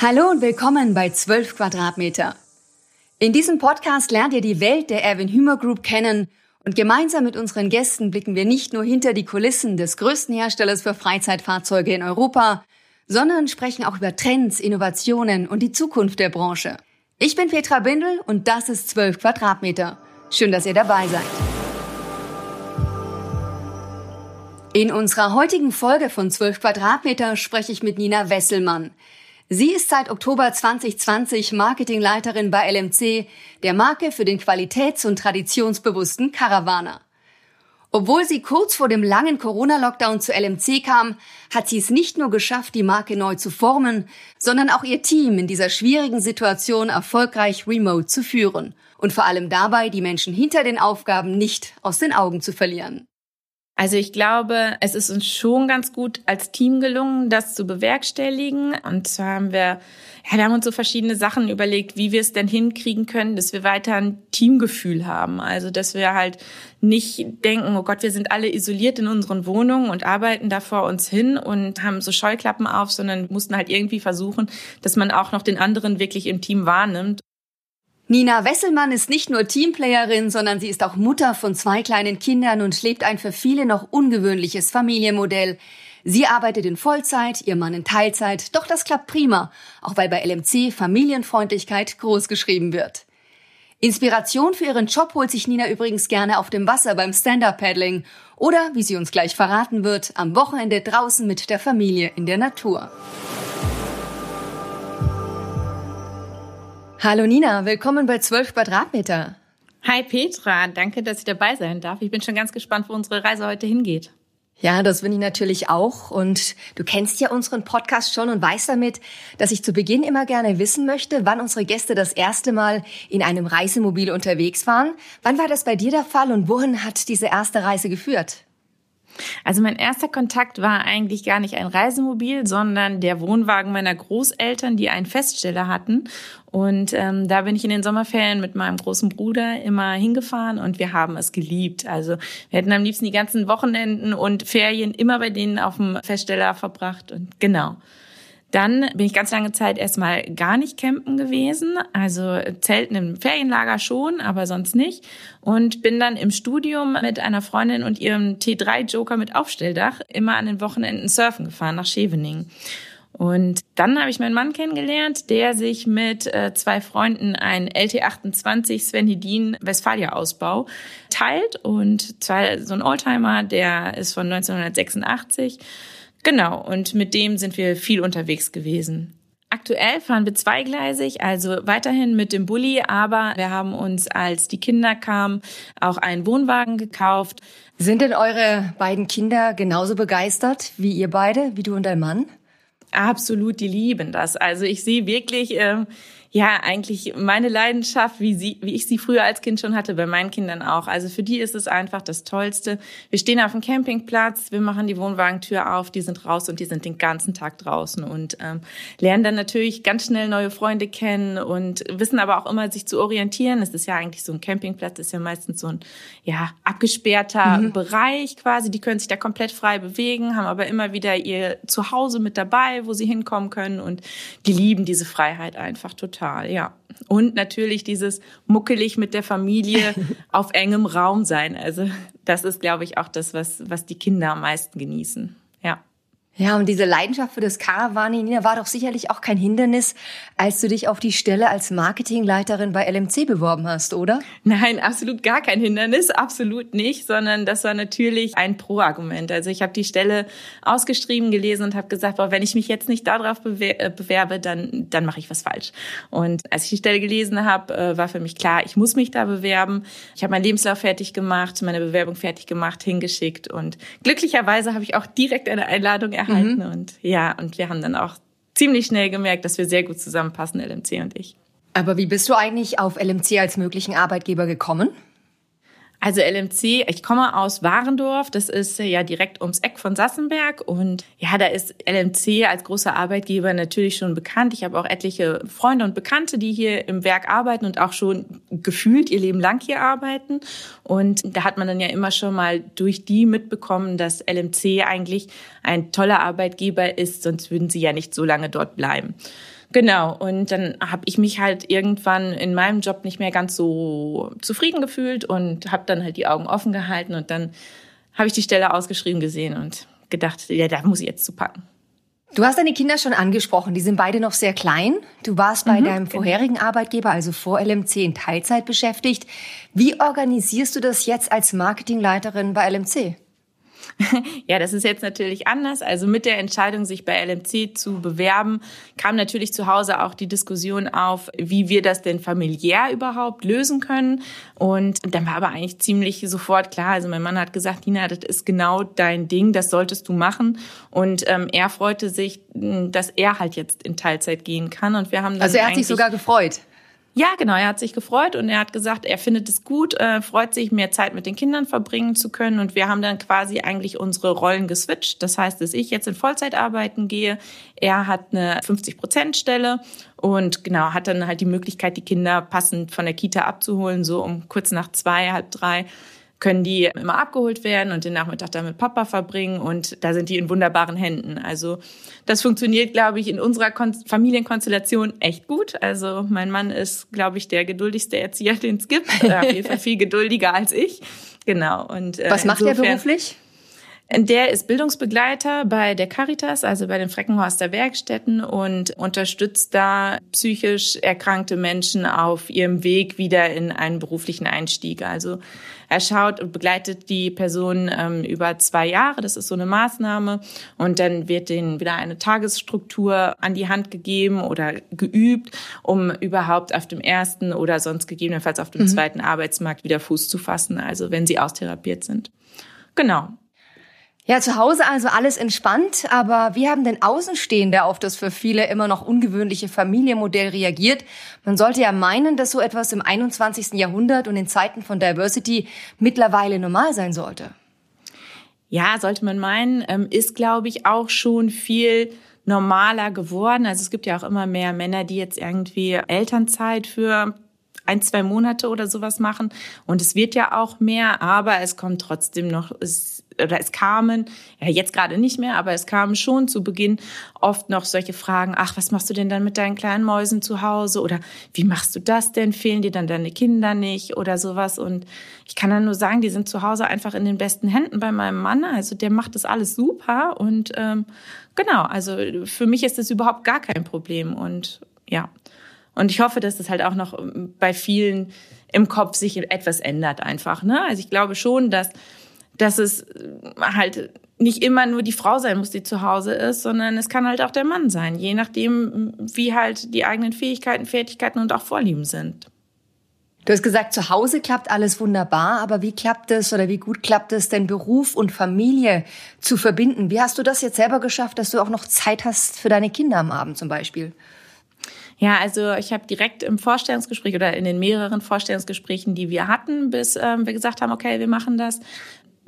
Hallo und willkommen bei 12 Quadratmeter. In diesem Podcast lernt ihr die Welt der Erwin Hümer Group kennen und gemeinsam mit unseren Gästen blicken wir nicht nur hinter die Kulissen des größten Herstellers für Freizeitfahrzeuge in Europa, sondern sprechen auch über Trends, Innovationen und die Zukunft der Branche. Ich bin Petra Bindel und das ist 12 Quadratmeter. Schön, dass ihr dabei seid. In unserer heutigen Folge von 12 Quadratmeter spreche ich mit Nina Wesselmann. Sie ist seit Oktober 2020 Marketingleiterin bei LMC, der Marke für den qualitäts- und traditionsbewussten Caravaner. Obwohl sie kurz vor dem langen Corona-Lockdown zu LMC kam, hat sie es nicht nur geschafft, die Marke neu zu formen, sondern auch ihr Team in dieser schwierigen Situation erfolgreich remote zu führen und vor allem dabei, die Menschen hinter den Aufgaben nicht aus den Augen zu verlieren. Also ich glaube, es ist uns schon ganz gut als Team gelungen, das zu bewerkstelligen. Und zwar haben wir, ja, wir haben uns so verschiedene Sachen überlegt, wie wir es denn hinkriegen können, dass wir weiter ein Teamgefühl haben. Also dass wir halt nicht denken, oh Gott, wir sind alle isoliert in unseren Wohnungen und arbeiten da vor uns hin und haben so Scheuklappen auf, sondern mussten halt irgendwie versuchen, dass man auch noch den anderen wirklich im Team wahrnimmt. Nina Wesselmann ist nicht nur Teamplayerin, sondern sie ist auch Mutter von zwei kleinen Kindern und lebt ein für viele noch ungewöhnliches Familienmodell. Sie arbeitet in Vollzeit, ihr Mann in Teilzeit, doch das klappt prima, auch weil bei LMC Familienfreundlichkeit groß geschrieben wird. Inspiration für ihren Job holt sich Nina übrigens gerne auf dem Wasser beim Stand-Up-Paddling oder, wie sie uns gleich verraten wird, am Wochenende draußen mit der Familie in der Natur. Hallo Nina, willkommen bei 12 Quadratmeter. Hi Petra, danke, dass ich dabei sein darf. Ich bin schon ganz gespannt, wo unsere Reise heute hingeht. Ja, das bin ich natürlich auch. Und du kennst ja unseren Podcast schon und weißt damit, dass ich zu Beginn immer gerne wissen möchte, wann unsere Gäste das erste Mal in einem Reisemobil unterwegs waren. Wann war das bei dir der Fall und wohin hat diese erste Reise geführt? Also mein erster Kontakt war eigentlich gar nicht ein Reisemobil, sondern der Wohnwagen meiner Großeltern, die einen Feststeller hatten. Und ähm, da bin ich in den Sommerferien mit meinem großen Bruder immer hingefahren und wir haben es geliebt. Also wir hätten am liebsten die ganzen Wochenenden und Ferien immer bei denen auf dem Feststeller verbracht. Und genau. Dann bin ich ganz lange Zeit erstmal gar nicht campen gewesen, also Zelten im Ferienlager schon, aber sonst nicht. Und bin dann im Studium mit einer Freundin und ihrem T3-Joker mit Aufstelldach immer an den Wochenenden surfen gefahren nach Scheveningen. Und dann habe ich meinen Mann kennengelernt, der sich mit äh, zwei Freunden ein LT28 Sven Hedin Westfalia Ausbau teilt und zwar so ein Oldtimer, der ist von 1986 Genau, und mit dem sind wir viel unterwegs gewesen. Aktuell fahren wir zweigleisig, also weiterhin mit dem Bulli, aber wir haben uns, als die Kinder kamen, auch einen Wohnwagen gekauft. Sind denn eure beiden Kinder genauso begeistert wie ihr beide, wie du und dein Mann? Absolut, die lieben das. Also ich sehe wirklich, äh, ja, eigentlich meine Leidenschaft, wie, sie, wie ich sie früher als Kind schon hatte, bei meinen Kindern auch. Also für die ist es einfach das Tollste. Wir stehen auf dem Campingplatz, wir machen die Wohnwagentür auf, die sind raus und die sind den ganzen Tag draußen und ähm, lernen dann natürlich ganz schnell neue Freunde kennen und wissen aber auch immer, sich zu orientieren. Es ist ja eigentlich so ein Campingplatz, ist ja meistens so ein ja, abgesperrter mhm. Bereich quasi. Die können sich da komplett frei bewegen, haben aber immer wieder ihr Zuhause mit dabei, wo sie hinkommen können und die lieben diese Freiheit einfach total total, ja. Und natürlich dieses muckelig mit der Familie auf engem Raum sein. Also das ist, glaube ich, auch das, was, was die Kinder am meisten genießen. Ja. Ja, und diese Leidenschaft für das Caravan, Nina, war doch sicherlich auch kein Hindernis, als du dich auf die Stelle als Marketingleiterin bei LMC beworben hast, oder? Nein, absolut gar kein Hindernis, absolut nicht, sondern das war natürlich ein Pro-Argument. Also ich habe die Stelle ausgeschrieben, gelesen und habe gesagt, boah, wenn ich mich jetzt nicht darauf äh, bewerbe, dann, dann mache ich was falsch. Und als ich die Stelle gelesen habe, äh, war für mich klar, ich muss mich da bewerben. Ich habe meinen Lebenslauf fertig gemacht, meine Bewerbung fertig gemacht, hingeschickt und glücklicherweise habe ich auch direkt eine Einladung erhalten. Mhm. Und ja, und wir haben dann auch ziemlich schnell gemerkt, dass wir sehr gut zusammenpassen, LMC und ich. Aber wie bist du eigentlich auf LMC als möglichen Arbeitgeber gekommen? Also LMC, ich komme aus Warendorf, das ist äh, ja direkt ums Eck von Sassenberg und ja, da ist LMC als großer Arbeitgeber natürlich schon bekannt. Ich habe auch etliche Freunde und Bekannte, die hier im Werk arbeiten und auch schon gefühlt ihr Leben lang hier arbeiten und da hat man dann ja immer schon mal durch die mitbekommen, dass LMC eigentlich ein toller Arbeitgeber ist, sonst würden sie ja nicht so lange dort bleiben. Genau, und dann habe ich mich halt irgendwann in meinem Job nicht mehr ganz so zufrieden gefühlt und habe dann halt die Augen offen gehalten und dann habe ich die Stelle ausgeschrieben gesehen und gedacht, ja, da muss ich jetzt zu packen. Du hast deine Kinder schon angesprochen, die sind beide noch sehr klein. Du warst bei mhm, deinem genau. vorherigen Arbeitgeber, also vor LMC, in Teilzeit beschäftigt. Wie organisierst du das jetzt als Marketingleiterin bei LMC? Ja, das ist jetzt natürlich anders. Also mit der Entscheidung, sich bei LMC zu bewerben, kam natürlich zu Hause auch die Diskussion auf, wie wir das denn familiär überhaupt lösen können. Und dann war aber eigentlich ziemlich sofort klar. Also mein Mann hat gesagt, Nina, das ist genau dein Ding, das solltest du machen. Und ähm, er freute sich, dass er halt jetzt in Teilzeit gehen kann. Und wir haben dann also er hat sich sogar gefreut. Ja, genau. Er hat sich gefreut und er hat gesagt, er findet es gut, äh, freut sich, mehr Zeit mit den Kindern verbringen zu können. Und wir haben dann quasi eigentlich unsere Rollen geswitcht. Das heißt, dass ich jetzt in Vollzeit arbeiten gehe. Er hat eine 50-Prozent-Stelle und genau, hat dann halt die Möglichkeit, die Kinder passend von der Kita abzuholen, so um kurz nach zwei, halb drei können die immer abgeholt werden und den Nachmittag dann mit Papa verbringen und da sind die in wunderbaren Händen. Also das funktioniert, glaube ich, in unserer Kon Familienkonstellation echt gut. Also mein Mann ist, glaube ich, der geduldigste Erzieher, den es gibt. Auf jeden Fall viel geduldiger als ich. Genau. Und äh, was macht er beruflich? Der ist Bildungsbegleiter bei der Caritas, also bei den Freckenhorster Werkstätten und unterstützt da psychisch erkrankte Menschen auf ihrem Weg wieder in einen beruflichen Einstieg. Also er schaut und begleitet die Person ähm, über zwei Jahre. Das ist so eine Maßnahme. Und dann wird denen wieder eine Tagesstruktur an die Hand gegeben oder geübt, um überhaupt auf dem ersten oder sonst gegebenenfalls auf dem mhm. zweiten Arbeitsmarkt wieder Fuß zu fassen. Also wenn sie austherapiert sind. Genau. Ja, zu Hause also alles entspannt, aber wie haben denn Außenstehende auf das für viele immer noch ungewöhnliche Familienmodell reagiert? Man sollte ja meinen, dass so etwas im 21. Jahrhundert und in Zeiten von Diversity mittlerweile normal sein sollte. Ja, sollte man meinen, ähm, ist, glaube ich, auch schon viel normaler geworden. Also es gibt ja auch immer mehr Männer, die jetzt irgendwie Elternzeit für ein, zwei Monate oder sowas machen. Und es wird ja auch mehr, aber es kommt trotzdem noch, es oder es kamen, ja jetzt gerade nicht mehr, aber es kamen schon zu Beginn oft noch solche Fragen, ach, was machst du denn dann mit deinen kleinen Mäusen zu Hause? Oder wie machst du das denn? Fehlen dir dann deine Kinder nicht? Oder sowas. Und ich kann dann nur sagen, die sind zu Hause einfach in den besten Händen bei meinem Mann. Also der macht das alles super. Und ähm, genau, also für mich ist das überhaupt gar kein Problem. Und ja. Und ich hoffe, dass das halt auch noch bei vielen im Kopf sich etwas ändert einfach. Ne? Also ich glaube schon, dass dass es halt nicht immer nur die Frau sein muss, die zu Hause ist, sondern es kann halt auch der Mann sein, je nachdem, wie halt die eigenen Fähigkeiten, Fertigkeiten und auch Vorlieben sind. Du hast gesagt, zu Hause klappt alles wunderbar, aber wie klappt es oder wie gut klappt es denn Beruf und Familie zu verbinden? Wie hast du das jetzt selber geschafft, dass du auch noch Zeit hast für deine Kinder am Abend zum Beispiel? Ja, also ich habe direkt im Vorstellungsgespräch oder in den mehreren Vorstellungsgesprächen, die wir hatten, bis ähm, wir gesagt haben, okay, wir machen das,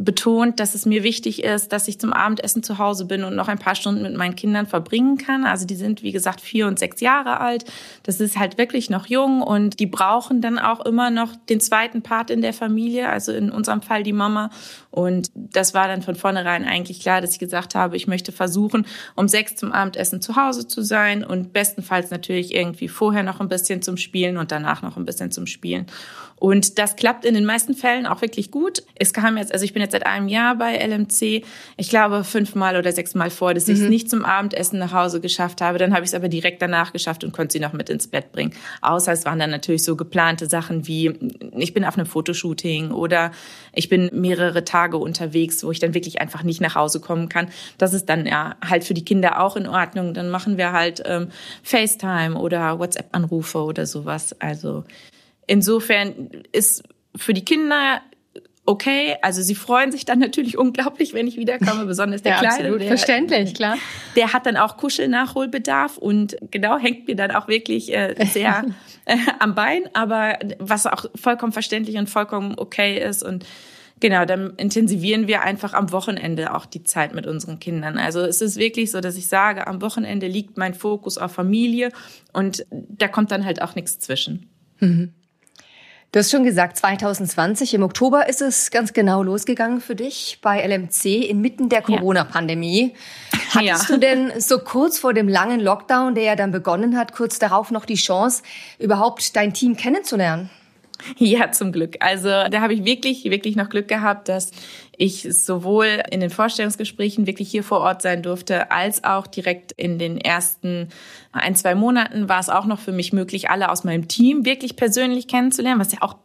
betont, dass es mir wichtig ist, dass ich zum Abendessen zu Hause bin und noch ein paar Stunden mit meinen Kindern verbringen kann. Also die sind, wie gesagt, vier und sechs Jahre alt. Das ist halt wirklich noch jung und die brauchen dann auch immer noch den zweiten Part in der Familie, also in unserem Fall die Mama. Und das war dann von vornherein eigentlich klar, dass ich gesagt habe, ich möchte versuchen, um sechs zum Abendessen zu Hause zu sein und bestenfalls natürlich irgendwie vorher noch ein bisschen zum Spielen und danach noch ein bisschen zum Spielen. Und das klappt in den meisten Fällen auch wirklich gut. Es kam jetzt, also ich bin jetzt seit einem Jahr bei LMC. Ich glaube fünfmal oder sechsmal vor, dass ich es mhm. nicht zum Abendessen nach Hause geschafft habe. Dann habe ich es aber direkt danach geschafft und konnte sie noch mit ins Bett bringen. Außer es waren dann natürlich so geplante Sachen wie, ich bin auf einem Fotoshooting oder ich bin mehrere Tage unterwegs, wo ich dann wirklich einfach nicht nach Hause kommen kann. Das ist dann ja halt für die Kinder auch in Ordnung. Dann machen wir halt ähm, FaceTime oder WhatsApp-Anrufe oder sowas. Also Insofern ist für die Kinder okay. Also sie freuen sich dann natürlich unglaublich, wenn ich wiederkomme, besonders der ja, Kleine. Absolut. Der, Verständlich, klar. Der hat dann auch Kuschelnachholbedarf und genau hängt mir dann auch wirklich äh, sehr äh, am Bein, aber was auch vollkommen verständlich und vollkommen okay ist und Genau, dann intensivieren wir einfach am Wochenende auch die Zeit mit unseren Kindern. Also es ist wirklich so, dass ich sage, am Wochenende liegt mein Fokus auf Familie und da kommt dann halt auch nichts zwischen. Mhm. Du hast schon gesagt, 2020 im Oktober ist es ganz genau losgegangen für dich bei LMC inmitten der Corona-Pandemie. Hattest ja. du denn so kurz vor dem langen Lockdown, der ja dann begonnen hat, kurz darauf noch die Chance, überhaupt dein Team kennenzulernen? Ja, zum Glück. Also da habe ich wirklich, wirklich noch Glück gehabt, dass ich sowohl in den Vorstellungsgesprächen wirklich hier vor Ort sein durfte, als auch direkt in den ersten ein, zwei Monaten war es auch noch für mich möglich, alle aus meinem Team wirklich persönlich kennenzulernen, was ja auch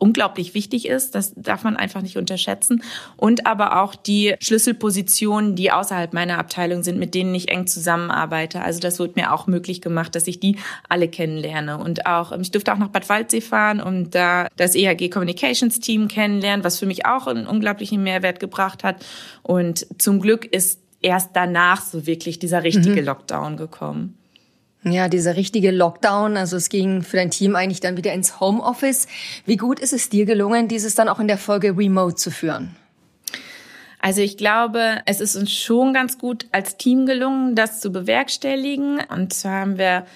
unglaublich wichtig ist. Das darf man einfach nicht unterschätzen. Und aber auch die Schlüsselpositionen, die außerhalb meiner Abteilung sind, mit denen ich eng zusammenarbeite. Also das wird mir auch möglich gemacht, dass ich die alle kennenlerne. Und auch, ich durfte auch nach Bad Waldsee fahren und da das EHG Communications Team kennenlernen, was für mich auch einen unglaublichen Mehrwert gebracht hat. Und zum Glück ist erst danach so wirklich dieser richtige mhm. Lockdown gekommen. Ja, dieser richtige Lockdown, also es ging für dein Team eigentlich dann wieder ins Homeoffice. Wie gut ist es dir gelungen, dieses dann auch in der Folge Remote zu führen? Also ich glaube, es ist uns schon ganz gut als Team gelungen, das zu bewerkstelligen. Und zwar haben wir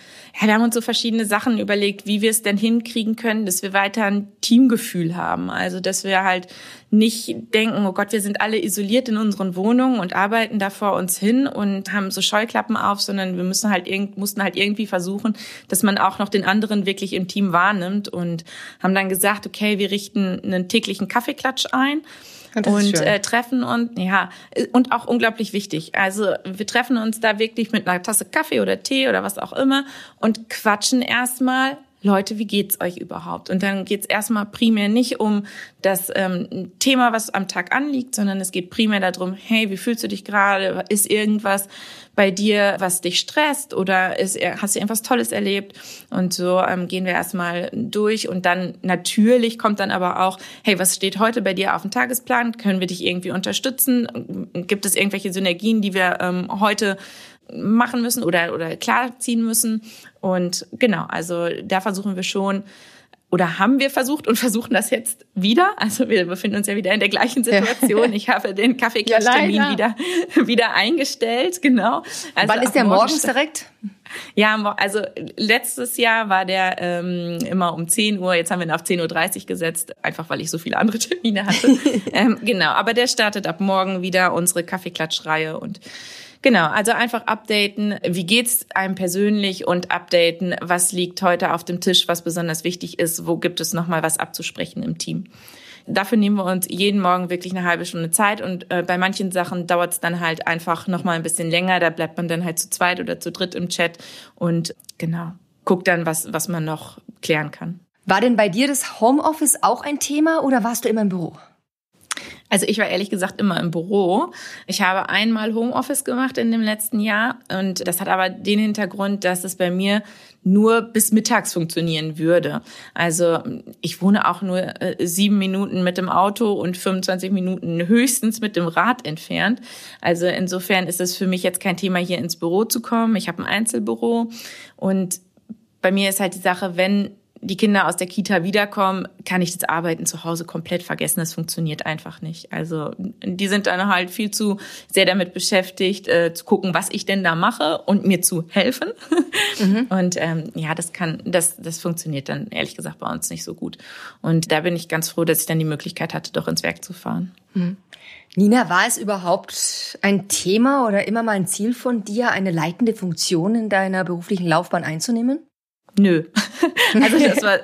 ja, wir haben uns so verschiedene Sachen überlegt, wie wir es denn hinkriegen können, dass wir weiter ein Teamgefühl haben. Also, dass wir halt nicht denken, oh Gott, wir sind alle isoliert in unseren Wohnungen und arbeiten da vor uns hin und haben so Scheuklappen auf, sondern wir müssen halt irgend, mussten halt irgendwie versuchen, dass man auch noch den anderen wirklich im Team wahrnimmt und haben dann gesagt, okay, wir richten einen täglichen Kaffeeklatsch ein und äh, treffen uns, ja, und auch unglaublich wichtig. Also wir treffen uns da wirklich mit einer Tasse Kaffee oder Tee oder was auch immer und quatschen erstmal Leute, wie geht's euch überhaupt? Und dann geht's erstmal primär nicht um das ähm, Thema, was am Tag anliegt, sondern es geht primär darum, hey, wie fühlst du dich gerade? Ist irgendwas bei dir, was dich stresst oder ist, hast du irgendwas Tolles erlebt? Und so ähm, gehen wir erstmal durch und dann natürlich kommt dann aber auch, hey, was steht heute bei dir auf dem Tagesplan? Können wir dich irgendwie unterstützen? Gibt es irgendwelche Synergien, die wir ähm, heute machen müssen oder, oder klarziehen müssen. Und genau, also da versuchen wir schon, oder haben wir versucht und versuchen das jetzt wieder. Also wir befinden uns ja wieder in der gleichen Situation. Ich habe den Kaffeeklatschtermin ja, wieder, wieder eingestellt, genau. Also Wann ist der morgens direkt? Ja, also letztes Jahr war der ähm, immer um 10 Uhr, jetzt haben wir ihn auf 10.30 Uhr gesetzt, einfach weil ich so viele andere Termine hatte. ähm, genau, aber der startet ab morgen wieder unsere Kaffeeklatschreihe und Genau, also einfach updaten, wie geht's einem persönlich und updaten, was liegt heute auf dem Tisch, was besonders wichtig ist, wo gibt es nochmal was abzusprechen im Team. Dafür nehmen wir uns jeden Morgen wirklich eine halbe Stunde Zeit und äh, bei manchen Sachen dauert es dann halt einfach nochmal ein bisschen länger. Da bleibt man dann halt zu zweit oder zu dritt im Chat und genau, guckt dann, was, was man noch klären kann. War denn bei dir das Homeoffice auch ein Thema oder warst du immer im Büro? Also ich war ehrlich gesagt immer im Büro. Ich habe einmal Homeoffice gemacht in dem letzten Jahr und das hat aber den Hintergrund, dass es bei mir nur bis mittags funktionieren würde. Also ich wohne auch nur äh, sieben Minuten mit dem Auto und 25 Minuten höchstens mit dem Rad entfernt. Also insofern ist es für mich jetzt kein Thema, hier ins Büro zu kommen. Ich habe ein Einzelbüro und bei mir ist halt die Sache, wenn die Kinder aus der Kita wiederkommen, kann ich das Arbeiten zu Hause komplett vergessen. Das funktioniert einfach nicht. Also die sind dann halt viel zu sehr damit beschäftigt, äh, zu gucken, was ich denn da mache und mir zu helfen. Mhm. Und ähm, ja, das kann, das, das funktioniert dann ehrlich gesagt bei uns nicht so gut. Und da bin ich ganz froh, dass ich dann die Möglichkeit hatte, doch ins Werk zu fahren. Mhm. Nina, war es überhaupt ein Thema oder immer mal ein Ziel von dir, eine leitende Funktion in deiner beruflichen Laufbahn einzunehmen? Nö. also das war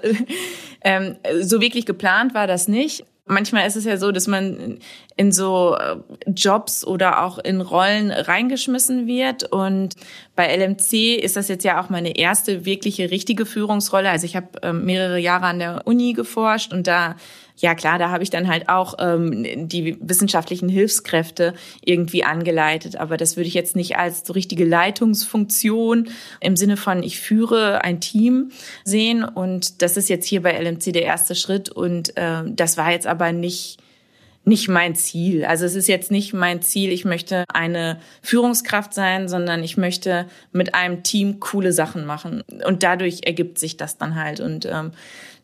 ähm, so wirklich geplant war das nicht. Manchmal ist es ja so, dass man in so äh, Jobs oder auch in Rollen reingeschmissen wird. Und bei LMC ist das jetzt ja auch meine erste wirkliche richtige Führungsrolle. Also ich habe ähm, mehrere Jahre an der Uni geforscht und da ja klar, da habe ich dann halt auch ähm, die wissenschaftlichen Hilfskräfte irgendwie angeleitet. Aber das würde ich jetzt nicht als so richtige Leitungsfunktion im Sinne von ich führe ein Team sehen. Und das ist jetzt hier bei LMC der erste Schritt. Und äh, das war jetzt aber nicht nicht mein Ziel. Also es ist jetzt nicht mein Ziel, ich möchte eine Führungskraft sein, sondern ich möchte mit einem Team coole Sachen machen. Und dadurch ergibt sich das dann halt. Und ähm,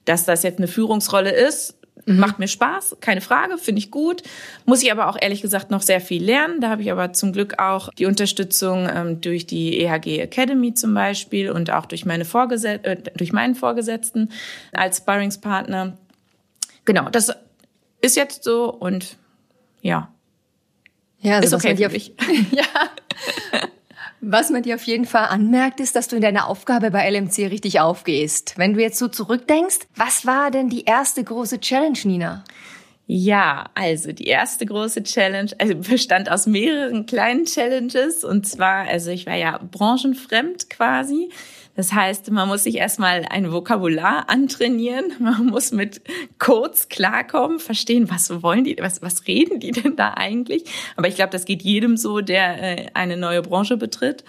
dass das jetzt eine Führungsrolle ist, Mhm. Macht mir Spaß, keine Frage, finde ich gut. Muss ich aber auch ehrlich gesagt noch sehr viel lernen. Da habe ich aber zum Glück auch die Unterstützung ähm, durch die EHG Academy zum Beispiel und auch durch, meine Vorgeset äh, durch meinen Vorgesetzten als Sparringspartner. Genau, das ist jetzt so und ja. Ja, also ist okay für mich. ja. Was man dir auf jeden Fall anmerkt, ist, dass du in deiner Aufgabe bei LMC richtig aufgehst. Wenn du jetzt so zurückdenkst, was war denn die erste große Challenge, Nina? Ja, also die erste große Challenge also bestand aus mehreren kleinen Challenges und zwar, also ich war ja branchenfremd quasi. Das heißt, man muss sich erstmal ein Vokabular antrainieren, man muss mit Codes klarkommen, verstehen, was wollen die, was, was reden die denn da eigentlich? Aber ich glaube, das geht jedem so, der äh, eine neue Branche betritt.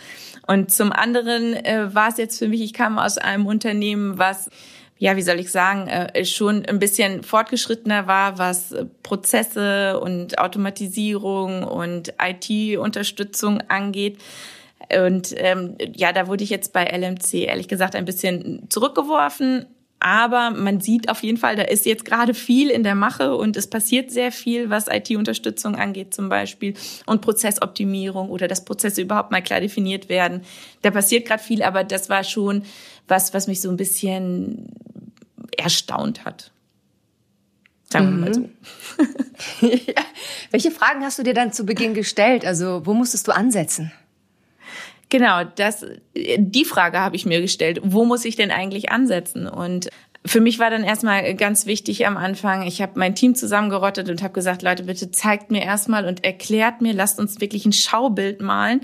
Und zum anderen äh, war es jetzt für mich, ich kam aus einem Unternehmen, was ja, wie soll ich sagen, äh, schon ein bisschen fortgeschrittener war, was Prozesse und Automatisierung und IT-Unterstützung angeht. Und ähm, ja, da wurde ich jetzt bei LMC ehrlich gesagt ein bisschen zurückgeworfen. Aber man sieht auf jeden Fall, da ist jetzt gerade viel in der Mache und es passiert sehr viel, was IT-Unterstützung angeht zum Beispiel und Prozessoptimierung oder dass Prozesse überhaupt mal klar definiert werden. Da passiert gerade viel, aber das war schon was, was mich so ein bisschen erstaunt hat. Sagen wir mal so. Mhm. ja. Welche Fragen hast du dir dann zu Beginn gestellt? Also wo musstest du ansetzen? Genau, das, die Frage habe ich mir gestellt. Wo muss ich denn eigentlich ansetzen? Und für mich war dann erstmal ganz wichtig am Anfang, ich habe mein Team zusammengerottet und habe gesagt, Leute, bitte zeigt mir erstmal und erklärt mir, lasst uns wirklich ein Schaubild malen,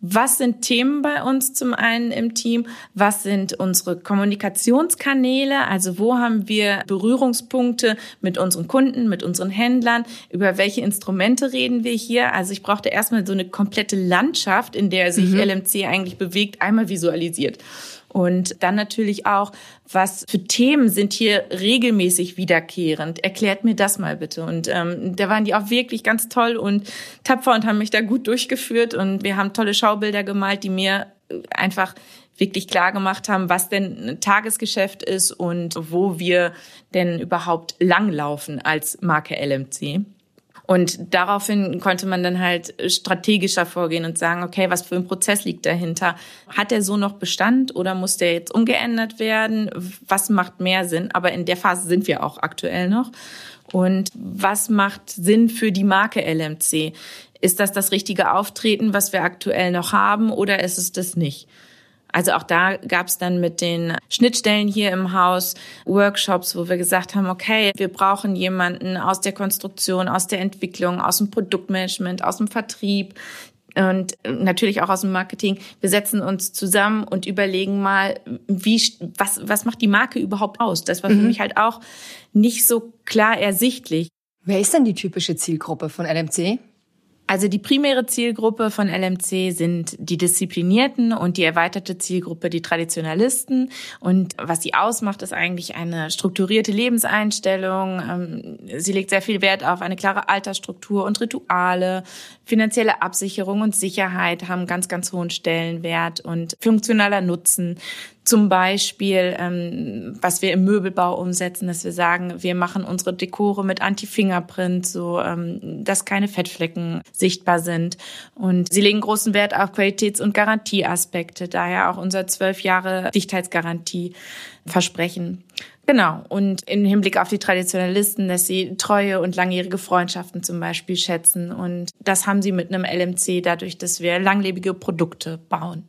was sind Themen bei uns zum einen im Team? Was sind unsere Kommunikationskanäle? Also wo haben wir Berührungspunkte mit unseren Kunden, mit unseren Händlern? Über welche Instrumente reden wir hier? Also ich brauchte erstmal so eine komplette Landschaft, in der sich mhm. LMC eigentlich bewegt, einmal visualisiert. Und dann natürlich auch, was für Themen sind hier regelmäßig wiederkehrend? Erklärt mir das mal bitte. Und ähm, da waren die auch wirklich ganz toll und tapfer und haben mich da gut durchgeführt. Und wir haben tolle Schaubilder gemalt, die mir einfach wirklich klar gemacht haben, was denn ein Tagesgeschäft ist und wo wir denn überhaupt langlaufen als Marke LMC. Und daraufhin konnte man dann halt strategischer vorgehen und sagen, okay, was für ein Prozess liegt dahinter? Hat der so noch Bestand oder muss der jetzt umgeändert werden? Was macht mehr Sinn? Aber in der Phase sind wir auch aktuell noch. Und was macht Sinn für die Marke LMC? Ist das das richtige Auftreten, was wir aktuell noch haben oder ist es das nicht? Also auch da gab es dann mit den Schnittstellen hier im Haus Workshops, wo wir gesagt haben, okay, wir brauchen jemanden aus der Konstruktion, aus der Entwicklung, aus dem Produktmanagement, aus dem Vertrieb, und natürlich auch aus dem Marketing. Wir setzen uns zusammen und überlegen mal, wie, was, was macht die Marke überhaupt aus? Das war für mhm. mich halt auch nicht so klar ersichtlich. Wer ist denn die typische Zielgruppe von LMC? Also die primäre Zielgruppe von LMC sind die Disziplinierten und die erweiterte Zielgruppe die Traditionalisten. Und was sie ausmacht, ist eigentlich eine strukturierte Lebenseinstellung. Ähm, sie legt sehr viel Wert auf eine klare Altersstruktur und Rituale. Finanzielle Absicherung und Sicherheit haben ganz, ganz hohen Stellenwert und funktionaler Nutzen. Zum Beispiel, ähm, was wir im Möbelbau umsetzen, dass wir sagen, wir machen unsere Dekore mit Anti-Fingerprint, so ähm, dass keine Fettflecken sichtbar sind. Und sie legen großen Wert auf Qualitäts- und Garantieaspekte, daher auch unser zwölf Jahre Dichtheitsgarantie versprechen. Genau. Und im Hinblick auf die Traditionalisten, dass sie treue und langjährige Freundschaften zum Beispiel schätzen. Und das haben sie mit einem LMC dadurch, dass wir langlebige Produkte bauen.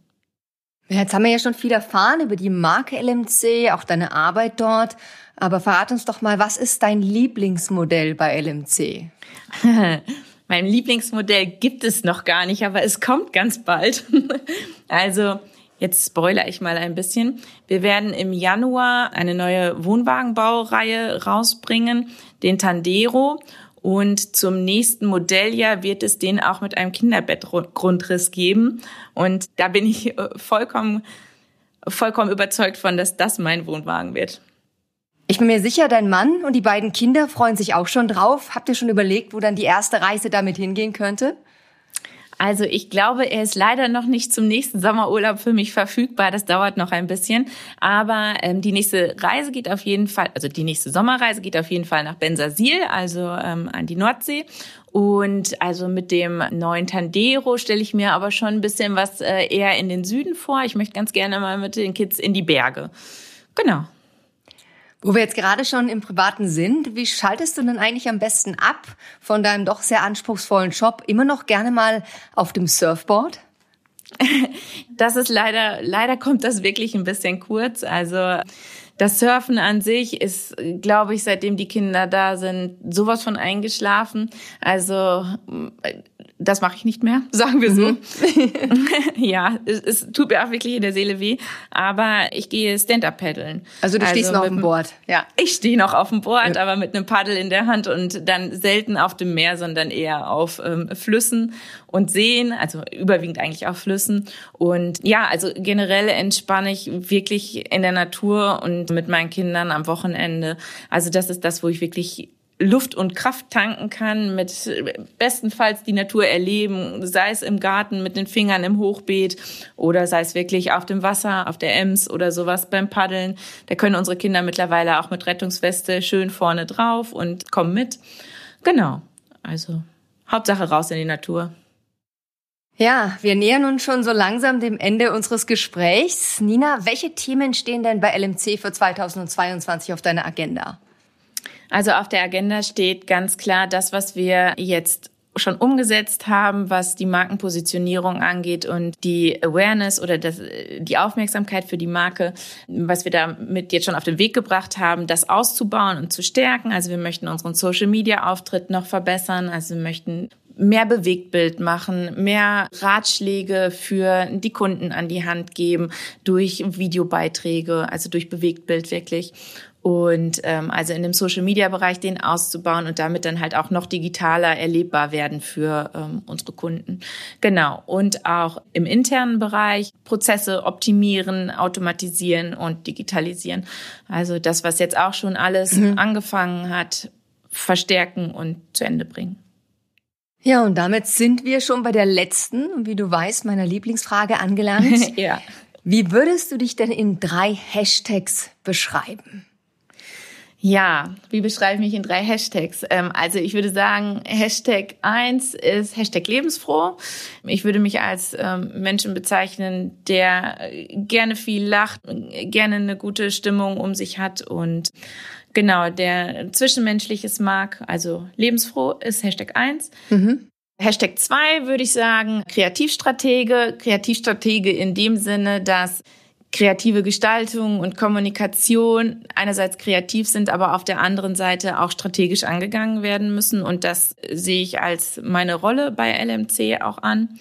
Jetzt haben wir ja schon viel erfahren über die Marke LMC, auch deine Arbeit dort. Aber verrat uns doch mal, was ist dein Lieblingsmodell bei LMC? mein Lieblingsmodell gibt es noch gar nicht, aber es kommt ganz bald. also, jetzt spoiler ich mal ein bisschen. Wir werden im Januar eine neue Wohnwagenbaureihe rausbringen, den Tandero. Und zum nächsten Modelljahr wird es den auch mit einem Kinderbettgrundriss geben. Und da bin ich äh, vollkommen, vollkommen überzeugt von, dass das mein Wohnwagen wird. Ich bin mir sicher, dein Mann und die beiden Kinder freuen sich auch schon drauf. Habt ihr schon überlegt, wo dann die erste Reise damit hingehen könnte? Also ich glaube, er ist leider noch nicht zum nächsten Sommerurlaub für mich verfügbar. Das dauert noch ein bisschen. Aber ähm, die nächste Reise geht auf jeden Fall, also die nächste Sommerreise geht auf jeden Fall nach Bensasil, also ähm, an die Nordsee. Und also mit dem neuen Tandero stelle ich mir aber schon ein bisschen was äh, eher in den Süden vor. Ich möchte ganz gerne mal mit den Kids in die Berge. Genau. Wo wir jetzt gerade schon im Privaten sind, wie schaltest du denn eigentlich am besten ab von deinem doch sehr anspruchsvollen Job? Immer noch gerne mal auf dem Surfboard? Das ist leider, leider kommt das wirklich ein bisschen kurz. Also das Surfen an sich ist, glaube ich, seitdem die Kinder da sind, sowas von eingeschlafen. Also das mache ich nicht mehr, sagen wir so. Mhm. ja, es, es, tut mir auch wirklich in der Seele weh, aber ich gehe Stand-up paddeln. Also du also stehst noch auf dem Board, ja. Ich stehe noch auf dem Board, ja. aber mit einem Paddel in der Hand und dann selten auf dem Meer, sondern eher auf ähm, Flüssen und Seen, also überwiegend eigentlich auf Flüssen. Und ja, also generell entspanne ich wirklich in der Natur und mit meinen Kindern am Wochenende. Also das ist das, wo ich wirklich Luft und Kraft tanken kann, mit bestenfalls die Natur erleben, sei es im Garten mit den Fingern im Hochbeet oder sei es wirklich auf dem Wasser, auf der Ems oder sowas beim Paddeln. Da können unsere Kinder mittlerweile auch mit Rettungsweste schön vorne drauf und kommen mit. Genau. Also Hauptsache raus in die Natur. Ja, wir nähern uns schon so langsam dem Ende unseres Gesprächs. Nina, welche Themen stehen denn bei LMC für 2022 auf deiner Agenda? Also auf der Agenda steht ganz klar das, was wir jetzt schon umgesetzt haben, was die Markenpositionierung angeht und die Awareness oder das, die Aufmerksamkeit für die Marke, was wir damit jetzt schon auf den Weg gebracht haben, das auszubauen und zu stärken. Also wir möchten unseren Social-Media-Auftritt noch verbessern. Also wir möchten mehr Bewegtbild machen, mehr Ratschläge für die Kunden an die Hand geben durch Videobeiträge, also durch Bewegtbild wirklich und ähm, also in dem Social-Media-Bereich den auszubauen und damit dann halt auch noch digitaler erlebbar werden für ähm, unsere Kunden. Genau. Und auch im internen Bereich Prozesse optimieren, automatisieren und digitalisieren. Also das, was jetzt auch schon alles mhm. angefangen hat, verstärken und zu Ende bringen. Ja, und damit sind wir schon bei der letzten, wie du weißt, meiner Lieblingsfrage angelangt. ja. Wie würdest du dich denn in drei Hashtags beschreiben? Ja, wie beschreibe ich mich in drei Hashtags? Ähm, also ich würde sagen, Hashtag eins ist Hashtag lebensfroh. Ich würde mich als ähm, Menschen bezeichnen, der gerne viel lacht, gerne eine gute Stimmung um sich hat und genau, der Zwischenmenschliches mag. Also lebensfroh ist Hashtag eins. Mhm. Hashtag zwei würde ich sagen, Kreativstratege. Kreativstratege in dem Sinne, dass kreative Gestaltung und Kommunikation einerseits kreativ sind, aber auf der anderen Seite auch strategisch angegangen werden müssen. Und das sehe ich als meine Rolle bei LMC auch an.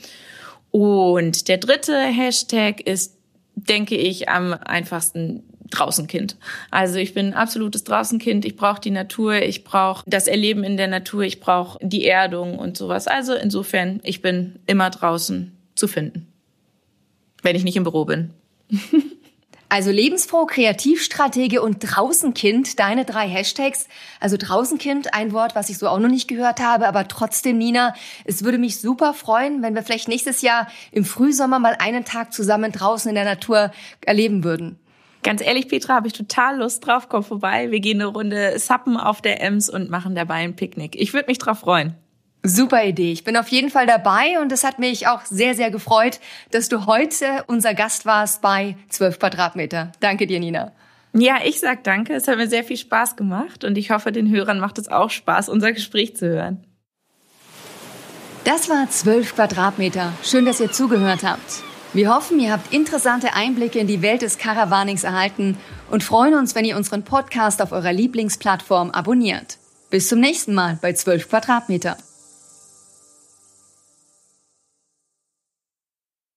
Und der dritte Hashtag ist, denke ich, am einfachsten Draußenkind. Also ich bin ein absolutes Draußenkind. Ich brauche die Natur, ich brauche das Erleben in der Natur, ich brauche die Erdung und sowas. Also insofern, ich bin immer draußen zu finden, wenn ich nicht im Büro bin. Also lebensfroh, Kreativstratege und Draußenkind, deine drei Hashtags. Also Draußenkind, ein Wort, was ich so auch noch nicht gehört habe, aber trotzdem, Nina, es würde mich super freuen, wenn wir vielleicht nächstes Jahr im Frühsommer mal einen Tag zusammen draußen in der Natur erleben würden. Ganz ehrlich, Petra, habe ich total Lust drauf. Komm vorbei, wir gehen eine Runde Sappen auf der Ems und machen dabei ein Picknick. Ich würde mich drauf freuen. Super Idee. Ich bin auf jeden Fall dabei und es hat mich auch sehr, sehr gefreut, dass du heute unser Gast warst bei 12 Quadratmeter. Danke dir, Nina. Ja, ich sag danke. Es hat mir sehr viel Spaß gemacht und ich hoffe, den Hörern macht es auch Spaß, unser Gespräch zu hören. Das war 12 Quadratmeter. Schön, dass ihr zugehört habt. Wir hoffen, ihr habt interessante Einblicke in die Welt des Caravanings erhalten und freuen uns, wenn ihr unseren Podcast auf eurer Lieblingsplattform abonniert. Bis zum nächsten Mal bei 12 Quadratmeter.